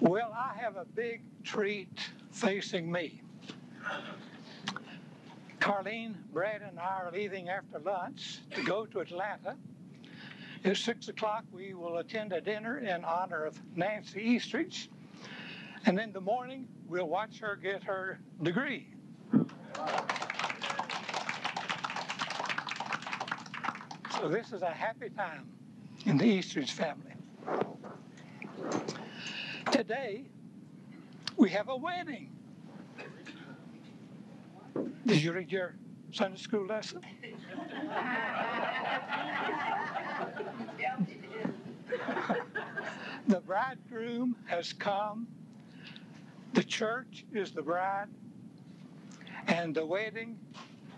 Well, I have a big treat facing me. Carlene, Brad, and I are leaving after lunch to go to Atlanta. At six o'clock, we will attend a dinner in honor of Nancy Eastridge. And in the morning, we'll watch her get her degree. So this is a happy time in the Eastridge family. Today, we have a wedding. Did you read your Sunday school lesson? the bridegroom has come. The church is the bride. And the wedding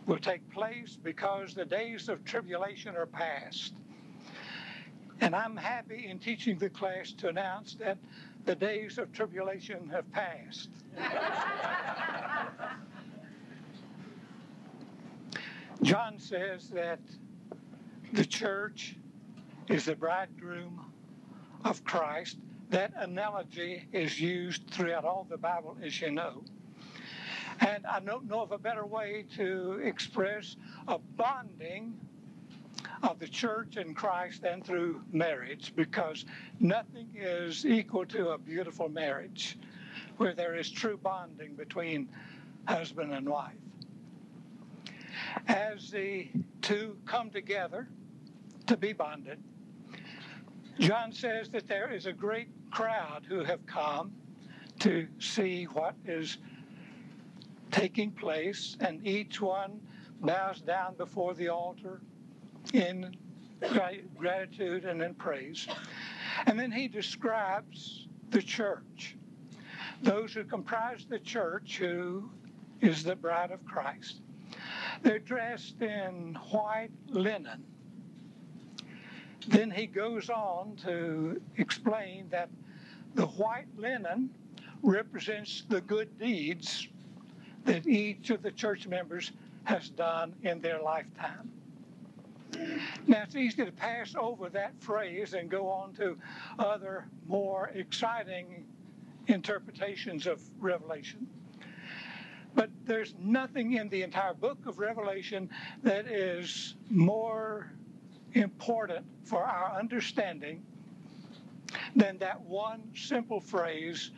will take place because the days of tribulation are past. And I'm happy in teaching the class to announce that the days of tribulation have passed. John says that the church is the bridegroom of Christ. That analogy is used throughout all the Bible, as you know. And I don't know of a better way to express a bonding of the church and Christ and through marriage because nothing is equal to a beautiful marriage where there is true bonding between husband and wife. As the two come together to be bonded, John says that there is a great crowd who have come to see what is taking place, and each one bows down before the altar in gratitude and in praise. And then he describes the church, those who comprise the church, who is the bride of Christ. They're dressed in white linen. Then he goes on to explain that the white linen represents the good deeds that each of the church members has done in their lifetime. Now, it's easy to pass over that phrase and go on to other more exciting interpretations of Revelation. But there's nothing in the entire book of Revelation that is more important for our understanding than that one simple phrase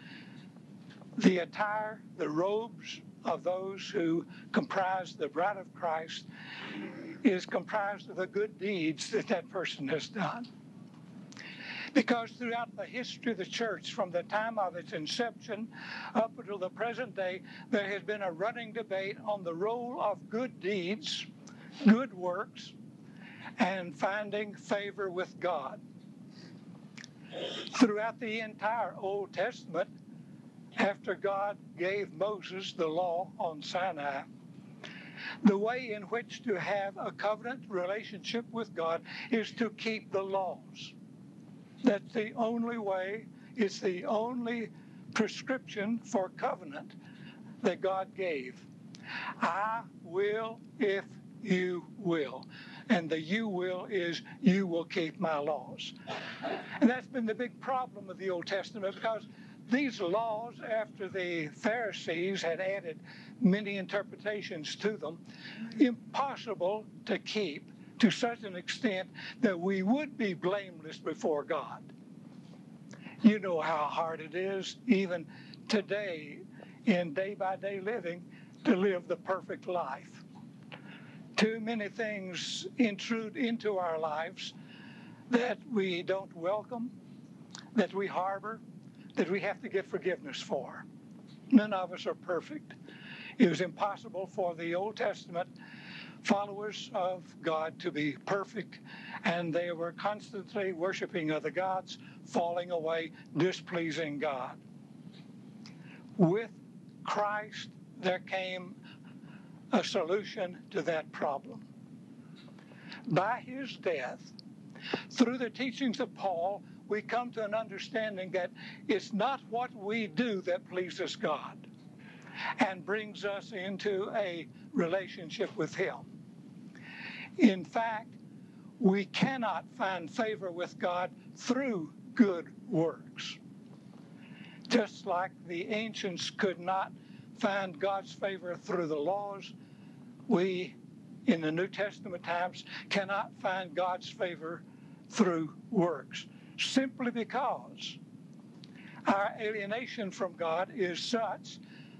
the attire, the robes of those who comprise the bride of Christ is comprised of the good deeds that that person has done. Because throughout the history of the church, from the time of its inception up until the present day, there has been a running debate on the role of good deeds, good works, and finding favor with God. Throughout the entire Old Testament, after God gave Moses the law on Sinai, the way in which to have a covenant relationship with God is to keep the laws. That's the only way, it's the only prescription for covenant that God gave. I will if you will. And the you will is you will keep my laws. And that's been the big problem of the Old Testament because these laws, after the Pharisees had added many interpretations to them, impossible to keep to such an extent that we would be blameless before God. You know how hard it is, even today, in day by day living, to live the perfect life. Too many things intrude into our lives that we don't welcome, that we harbor, that we have to get forgiveness for. None of us are perfect. It was impossible for the Old Testament followers of God to be perfect, and they were constantly worshiping other gods, falling away, displeasing God. With Christ, there came a solution to that problem. By his death, through the teachings of Paul, we come to an understanding that it's not what we do that pleases God and brings us into a relationship with Him. In fact, we cannot find favor with God through good works. Just like the ancients could not find God's favor through the laws, we in the New Testament times cannot find God's favor through works simply because our alienation from God is such,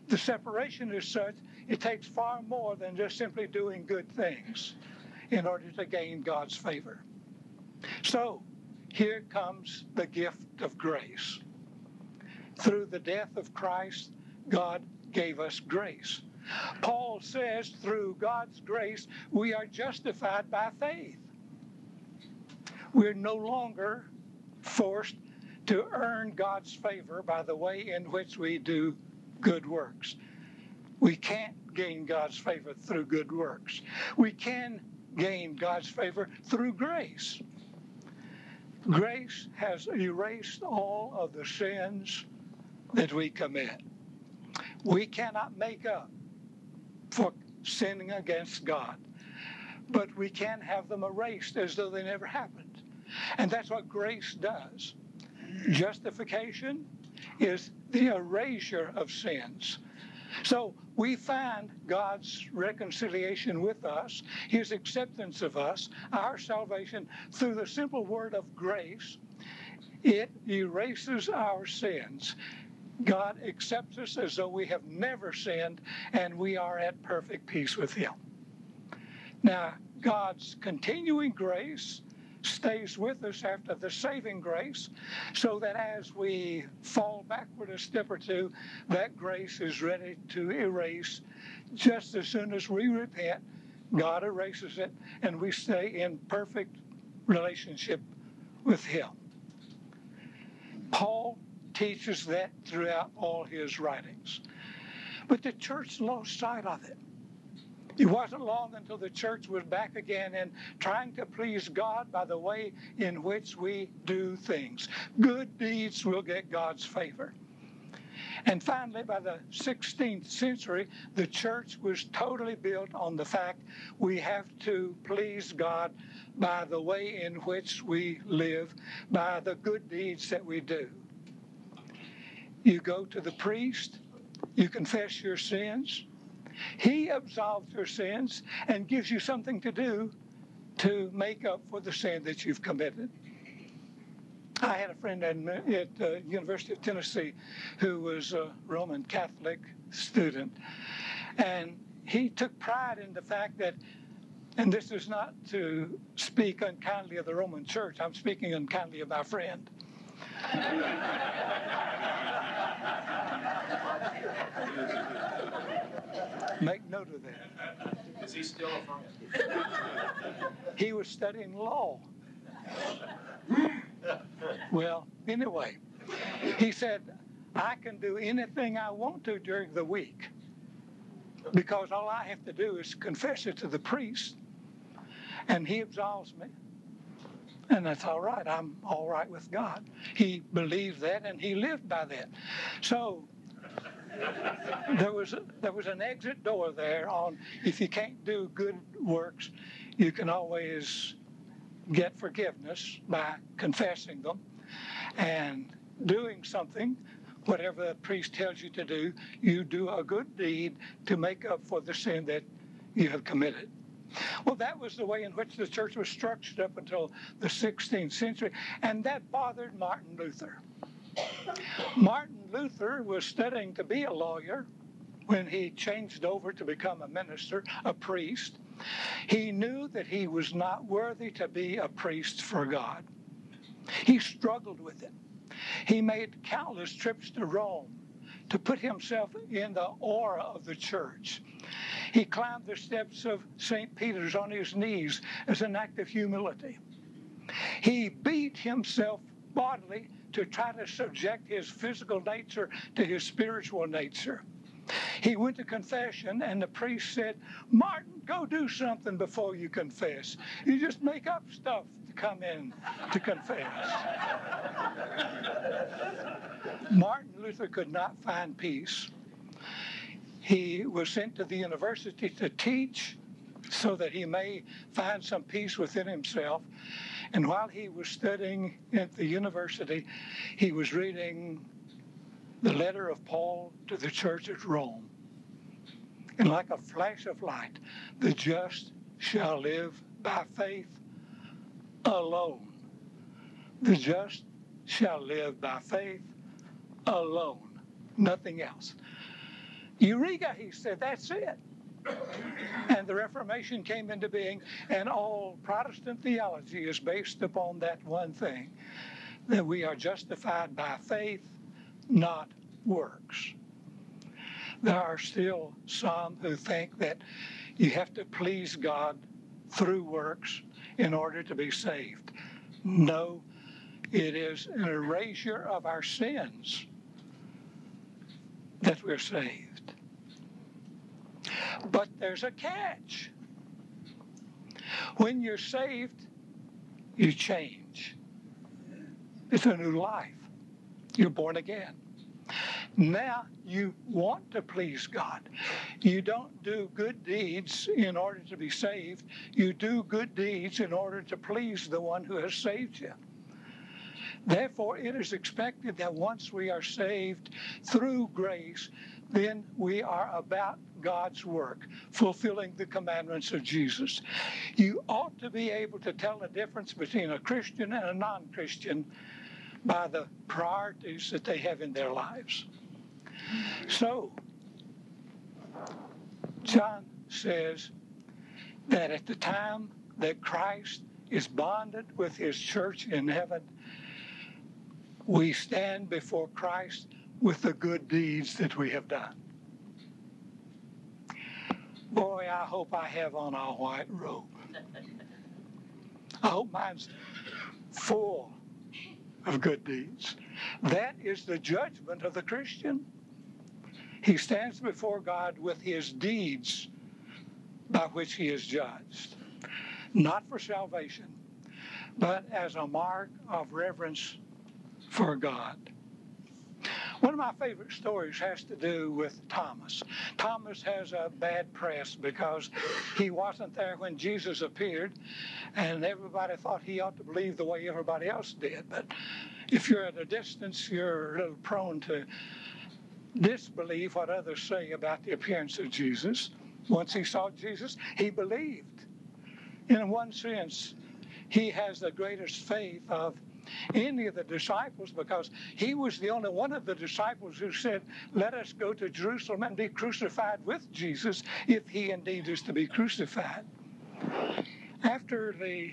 the separation is such, it takes far more than just simply doing good things in order to gain God's favor. So, here comes the gift of grace. Through the death of Christ, God gave us grace. Paul says, through God's grace, we are justified by faith. We're no longer forced to earn God's favor by the way in which we do good works. We can't gain God's favor through good works. We can gain God's favor through grace. Grace has erased all of the sins that we commit. We cannot make up for sinning against God, but we can have them erased as though they never happened. And that's what grace does. Justification is the erasure of sins. So we find God's reconciliation with us, His acceptance of us, our salvation through the simple word of grace. It erases our sins. God accepts us as though we have never sinned and we are at perfect peace with Him. Now, God's continuing grace stays with us after the saving grace, so that as we fall backward a step or two, that grace is ready to erase. Just as soon as we repent, God erases it, and we stay in perfect relationship with Him. Paul teaches that throughout all his writings. But the church lost sight of it. It wasn't long until the church was back again and trying to please God by the way in which we do things. Good deeds will get God's favor. And finally, by the 16th century, the church was totally built on the fact we have to please God by the way in which we live, by the good deeds that we do. You go to the priest, you confess your sins, he absolves your sins and gives you something to do to make up for the sin that you've committed. I had a friend at, at uh, University of Tennessee who was a Roman Catholic student, and he took pride in the fact that, and this is not to speak unkindly of the Roman Church. I'm speaking unkindly of my friend. Make note of that. Is he still a friend? He was studying law. Well, anyway, he said, I can do anything I want to during the week because all I have to do is confess it to the priest and he absolves me. And that's all right. I'm all right with God. He believed that and he lived by that. So there was there was an exit door there on if you can't do good works, you can always get forgiveness by confessing them and doing something whatever the priest tells you to do you do a good deed to make up for the sin that you have committed. Well that was the way in which the church was structured up until the 16th century and that bothered martin luther Martin Luther was studying to be a lawyer when he changed over to become a minister, a priest. He knew that he was not worthy to be a priest for God. He struggled with it. He made countless trips to Rome to put himself in the aura of the church. He climbed the steps of St. Peter's on his knees as an act of humility. He beat himself bodily to try to subject his physical nature to his spiritual nature. He went to confession, and the priest said, Martin, go do something before you confess. You just make up stuff to come in to confess. Martin Luther could not find peace. He was sent to the university to teach so that he may find some peace within himself. And while he was studying at the university, he was reading the letter of Paul to the church at Rome. And like a flash of light, the just shall live by faith alone. The just shall live by faith alone, nothing else. Eureka, he said, that's it. And the Reformation came into being, and all Protestant theology is based upon that one thing that we are justified by faith, not works. There are still some who think that you have to please God through works in order to be saved. No, it is an erasure of our sins that we're saved. But there's a catch. When you're saved, you change. It's a new life. You're born again. Now you want to please God. You don't do good deeds in order to be saved. You do good deeds in order to please the one who has saved you. Therefore, it is expected that once we are saved through grace, then we are about God's work, fulfilling the commandments of Jesus. You ought to be able to tell the difference between a Christian and a non Christian by the priorities that they have in their lives. So, John says that at the time that Christ is bonded with his church in heaven, we stand before Christ with the good deeds that we have done. Boy, I hope I have on a white robe. I hope mine's full of good deeds. That is the judgment of the Christian. He stands before God with his deeds by which he is judged, not for salvation, but as a mark of reverence for God. One of my favorite stories has to do with Thomas. Thomas has a bad press because he wasn't there when Jesus appeared, and everybody thought he ought to believe the way everybody else did. But if you're at a distance, you're a little prone to disbelieve what others say about the appearance of Jesus. Once he saw Jesus, he believed. In one sense, he has the greatest faith of any of the disciples because he was the only one of the disciples who said, Let us go to Jerusalem and be crucified with Jesus if he indeed is to be crucified. After the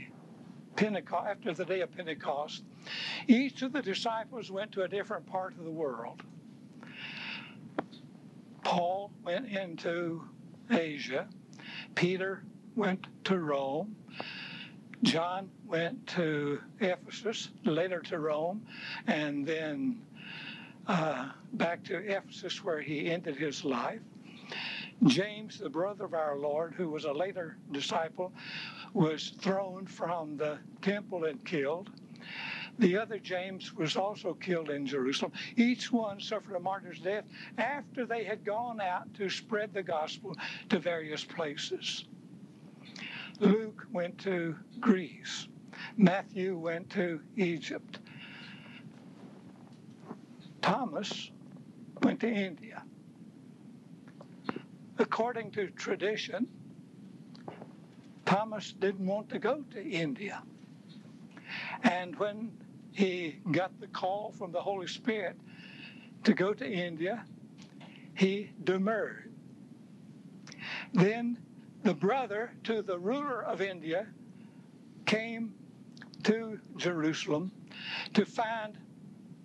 Pentecost, after the day of Pentecost, each of the disciples went to a different part of the world. Paul went into Asia. Peter went to Rome. John went to Ephesus, later to Rome, and then uh, back to Ephesus where he ended his life. James, the brother of our Lord, who was a later disciple, was thrown from the temple and killed. The other James was also killed in Jerusalem. Each one suffered a martyr's death after they had gone out to spread the gospel to various places. Luke went to Greece. Matthew went to Egypt. Thomas went to India. According to tradition, Thomas didn't want to go to India. And when he got the call from the Holy Spirit to go to India, he demurred. Then the brother to the ruler of India came to Jerusalem to find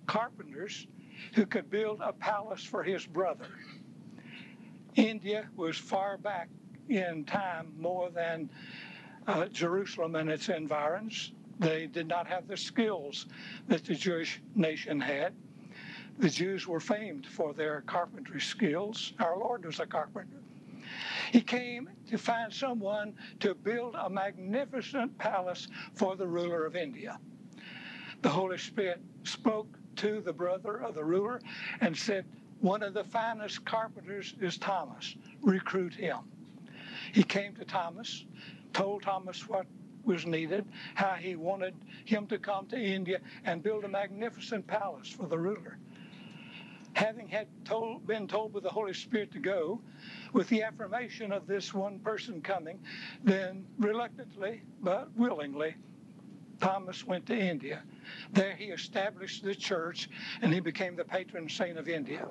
carpenters who could build a palace for his brother. India was far back in time more than uh, Jerusalem and its environs. They did not have the skills that the Jewish nation had. The Jews were famed for their carpentry skills. Our Lord was a carpenter. He came to find someone to build a magnificent palace for the ruler of India. The Holy Spirit spoke to the brother of the ruler and said, One of the finest carpenters is Thomas. Recruit him. He came to Thomas, told Thomas what was needed, how he wanted him to come to India and build a magnificent palace for the ruler. Having had told, been told with the Holy Spirit to go, with the affirmation of this one person coming, then reluctantly but willingly, Thomas went to India. There he established the church and he became the patron saint of India.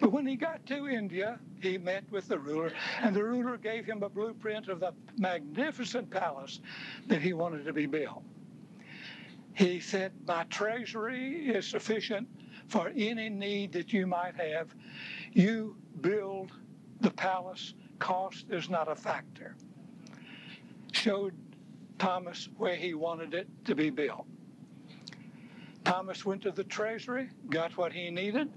But when he got to India, he met with the ruler, and the ruler gave him a blueprint of the magnificent palace that he wanted to be built. He said, My treasury is sufficient for any need that you might have. You build the palace, cost is not a factor. Showed Thomas where he wanted it to be built. Thomas went to the treasury, got what he needed,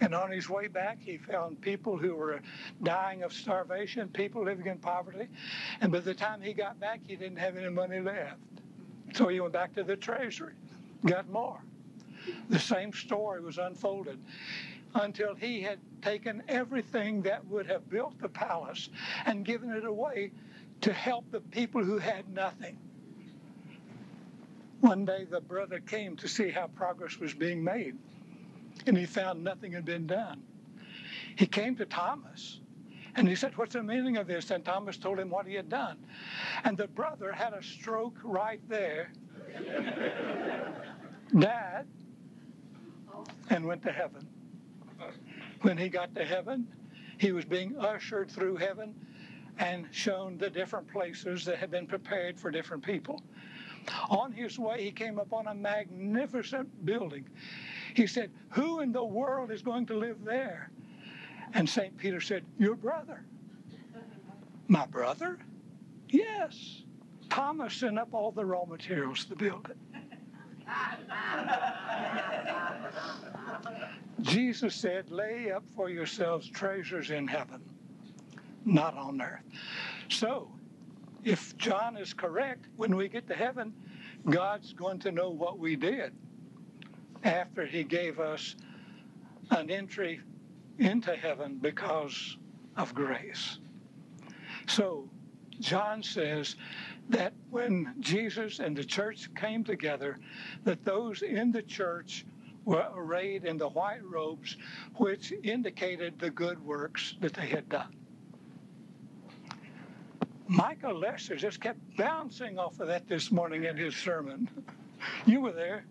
and on his way back, he found people who were dying of starvation, people living in poverty. And by the time he got back, he didn't have any money left. So he went back to the treasury, got more. The same story was unfolded until he had taken everything that would have built the palace and given it away to help the people who had nothing. One day the brother came to see how progress was being made, and he found nothing had been done. He came to Thomas and he said, What's the meaning of this? And Thomas told him what he had done. And the brother had a stroke right there, died, and went to heaven. When he got to heaven, he was being ushered through heaven and shown the different places that had been prepared for different people. On his way, he came upon a magnificent building. He said, Who in the world is going to live there? And St. Peter said, Your brother. My brother? Yes. Thomas sent up all the raw materials to build it. Jesus said, Lay up for yourselves treasures in heaven, not on earth. So, if John is correct, when we get to heaven, God's going to know what we did after he gave us an entry into heaven because of grace. So, John says that when Jesus and the church came together, that those in the church were arrayed in the white robes, which indicated the good works that they had done. Michael Lester just kept bouncing off of that this morning in his sermon. you were there.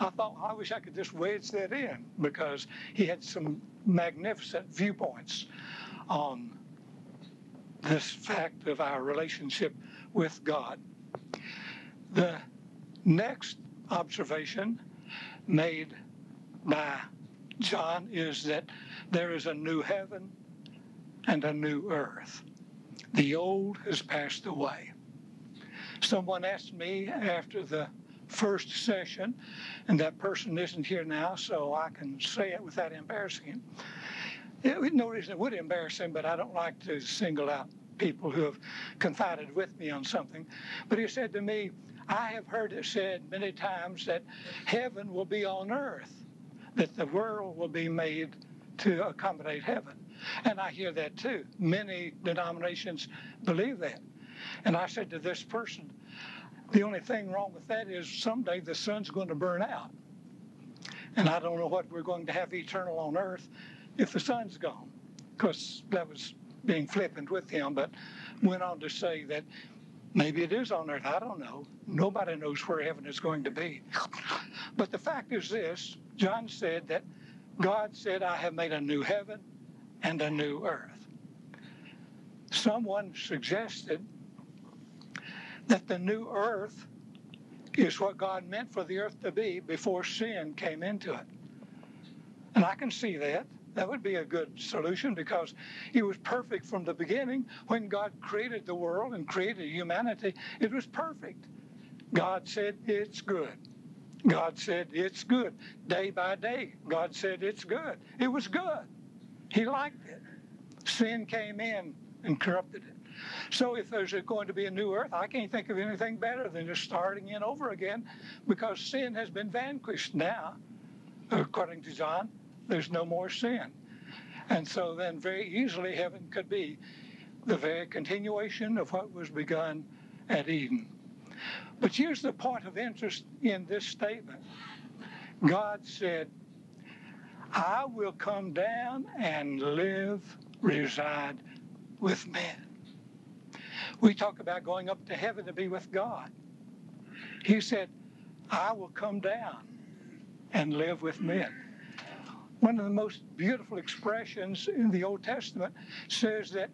I thought, I wish I could just wedge that in because he had some magnificent viewpoints on this fact of our relationship with God. The next observation made by John is that there is a new heaven and a new earth. The old has passed away. Someone asked me after the first session, and that person isn't here now, so I can say it without embarrassing him. No reason it would embarrass him, but I don't like to single out people who have confided with me on something. But he said to me, I have heard it said many times that heaven will be on earth, that the world will be made to accommodate heaven. And I hear that too. Many denominations believe that. And I said to this person, the only thing wrong with that is someday the sun's going to burn out. And I don't know what we're going to have eternal on earth if the sun's gone. Because that was being flippant with him, but went on to say that maybe it is on earth. I don't know. Nobody knows where heaven is going to be. But the fact is this John said that God said, I have made a new heaven and a new earth. Someone suggested that the new earth is what God meant for the earth to be before sin came into it. And I can see that. That would be a good solution because it was perfect from the beginning. When God created the world and created humanity, it was perfect. God said, It's good. God said, It's good. Day by day, God said, It's good. It was good. He liked it. Sin came in and corrupted it. So if there's going to be a new earth, I can't think of anything better than just starting in over again because sin has been vanquished now. According to John, there's no more sin. And so then very easily heaven could be the very continuation of what was begun at Eden. But here's the point of interest in this statement God said, I will come down and live, reside with men. We talk about going up to heaven to be with God. He said, I will come down and live with men. One of the most beautiful expressions in the Old Testament says that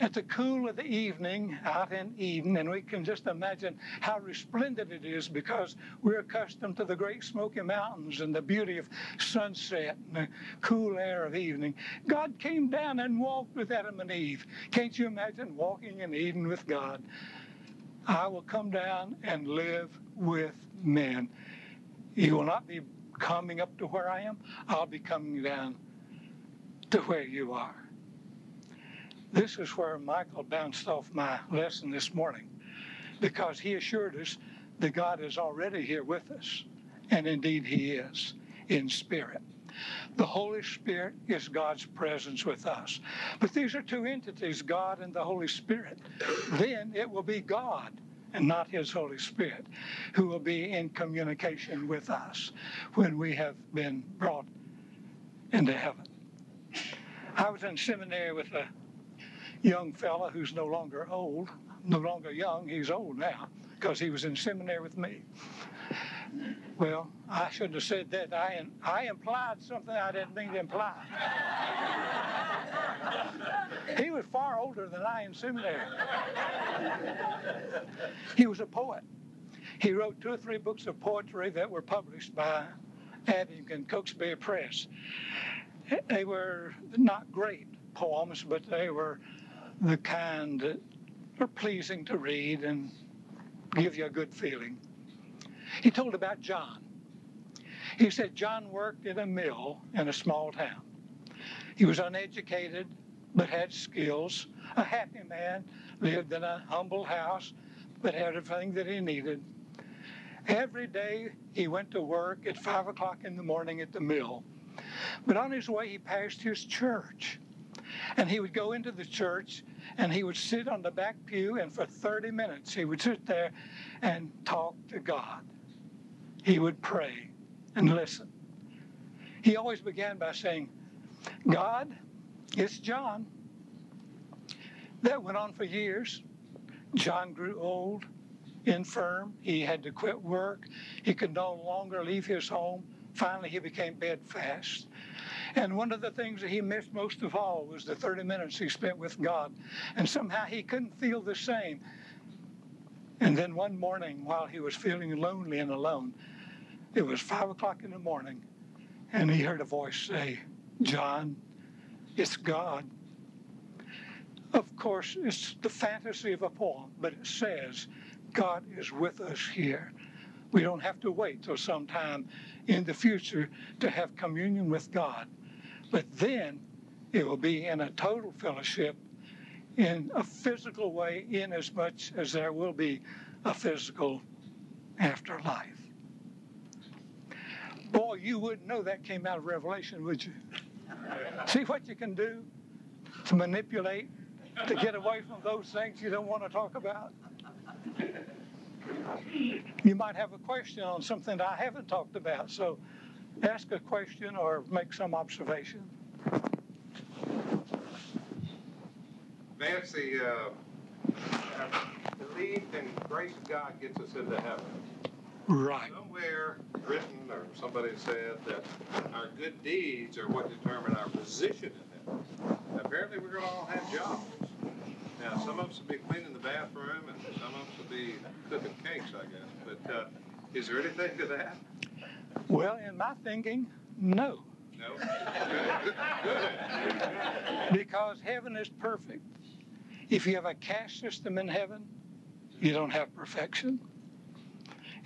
at the cool of the evening out in Eden, and we can just imagine how resplendent it is because we're accustomed to the great Smoky Mountains and the beauty of sunset and the cool air of evening. God came down and walked with Adam and Eve. Can't you imagine walking in Eden with God? I will come down and live with men. You will not be coming up to where I am, I'll be coming down to where you are. This is where Michael bounced off my lesson this morning because he assured us that God is already here with us, and indeed he is in spirit. The Holy Spirit is God's presence with us. But these are two entities, God and the Holy Spirit. Then it will be God and not His Holy Spirit who will be in communication with us when we have been brought into heaven. I was in seminary with a young fella who's no longer old, no longer young, he's old now because he was in seminary with me. Well, I shouldn't have said that. I, I implied something I didn't mean to imply. he was far older than I in seminary. he was a poet. He wrote two or three books of poetry that were published by Abingdon Cokesbury Press. They were not great poems, but they were the kind that are pleasing to read and give you a good feeling. He told about John. He said John worked in a mill in a small town. He was uneducated but had skills, a happy man, lived in a humble house but had everything that he needed. Every day he went to work at five o'clock in the morning at the mill. But on his way, he passed his church. And he would go into the church and he would sit on the back pew, and for 30 minutes he would sit there and talk to God. He would pray and listen. He always began by saying, God, it's John. That went on for years. John grew old, infirm. He had to quit work. He could no longer leave his home. Finally, he became bedfast. And one of the things that he missed most of all was the 30 minutes he spent with God. And somehow he couldn't feel the same. And then one morning, while he was feeling lonely and alone, it was five o'clock in the morning, and he heard a voice say, John, it's God. Of course, it's the fantasy of a poem, but it says God is with us here. We don't have to wait till sometime in the future to have communion with God. But then it will be in a total fellowship in a physical way, in as much as there will be a physical afterlife. Boy, you wouldn't know that came out of Revelation, would you? See what you can do to manipulate, to get away from those things you don't want to talk about? You might have a question on something that I haven't talked about, so ask a question or make some observation. The uh, belief in grace of God gets us into heaven. Right. Somewhere written or somebody said that our good deeds are what determine our position in heaven. Apparently, we're going to all have jobs. Now, some of us will be cleaning the bathroom, and some of us will be cooking cakes, I guess. But uh, is there anything to that? Well, in my thinking, no. No. Good. Good. Because heaven is perfect. If you have a caste system in heaven, you don't have perfection.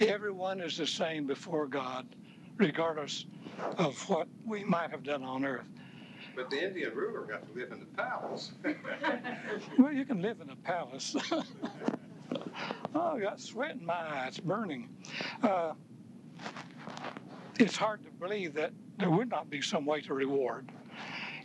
Everyone is the same before God, regardless of what we might have done on earth. But the Indian ruler got to live in the palace. Well, you can live in a palace. oh, I got sweat in my eye. It's burning. Uh, it's hard to believe that there would not be some way to reward.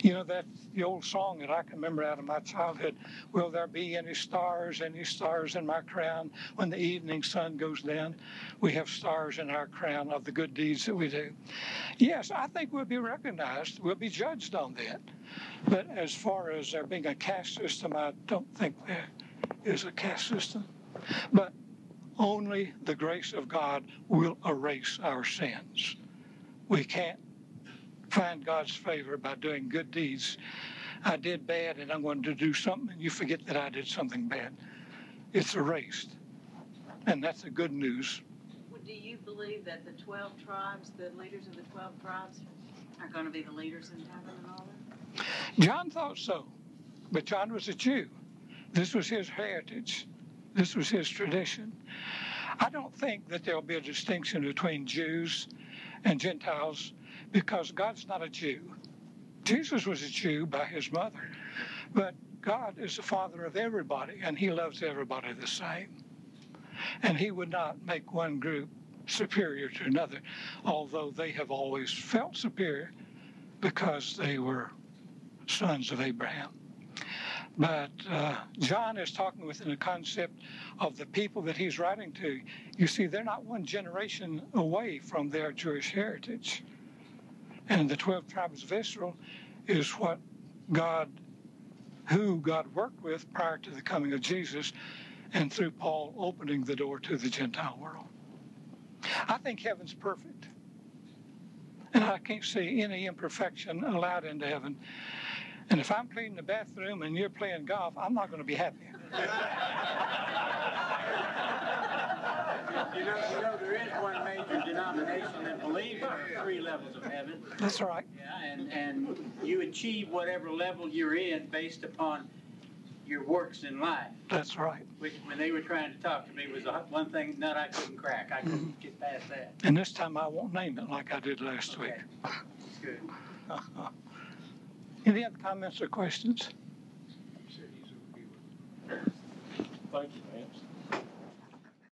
You know, that the old song that I can remember out of my childhood Will there be any stars, any stars in my crown when the evening sun goes down? We have stars in our crown of the good deeds that we do. Yes, I think we'll be recognized, we'll be judged on that. But as far as there being a caste system, I don't think there is a caste system. But only the grace of God will erase our sins. We can't find God's favor by doing good deeds. I did bad and I'm going to do something, and you forget that I did something bad. It's erased. And that's the good news. Well, Do you believe that the twelve tribes, the leaders of the twelve tribes are gonna be the leaders in heaven and all that? John thought so, but John was a Jew. This was his heritage, this was his tradition. I don't think that there'll be a distinction between Jews and Gentiles because God's not a Jew. Jesus was a Jew by his mother, but God is the father of everybody and he loves everybody the same. And he would not make one group superior to another, although they have always felt superior because they were sons of Abraham. But uh, John is talking within the concept of the people that he's writing to. You see, they're not one generation away from their Jewish heritage. And the 12 tribes of Israel is what God, who God worked with prior to the coming of Jesus and through Paul opening the door to the Gentile world. I think heaven's perfect. And I can't see any imperfection allowed into heaven. And if I'm cleaning the bathroom and you're playing golf, I'm not going to be happy. You know, you know, there is one major denomination that believes there are three levels of heaven. That's right. Yeah, and, and you achieve whatever level you're in based upon your works in life. That's right. Which, when they were trying to talk to me, was one thing nut I couldn't crack. I couldn't mm-hmm. get past that. And this time I won't name it like I did last week. That's good. Any other comments or questions? Thank you, Vance.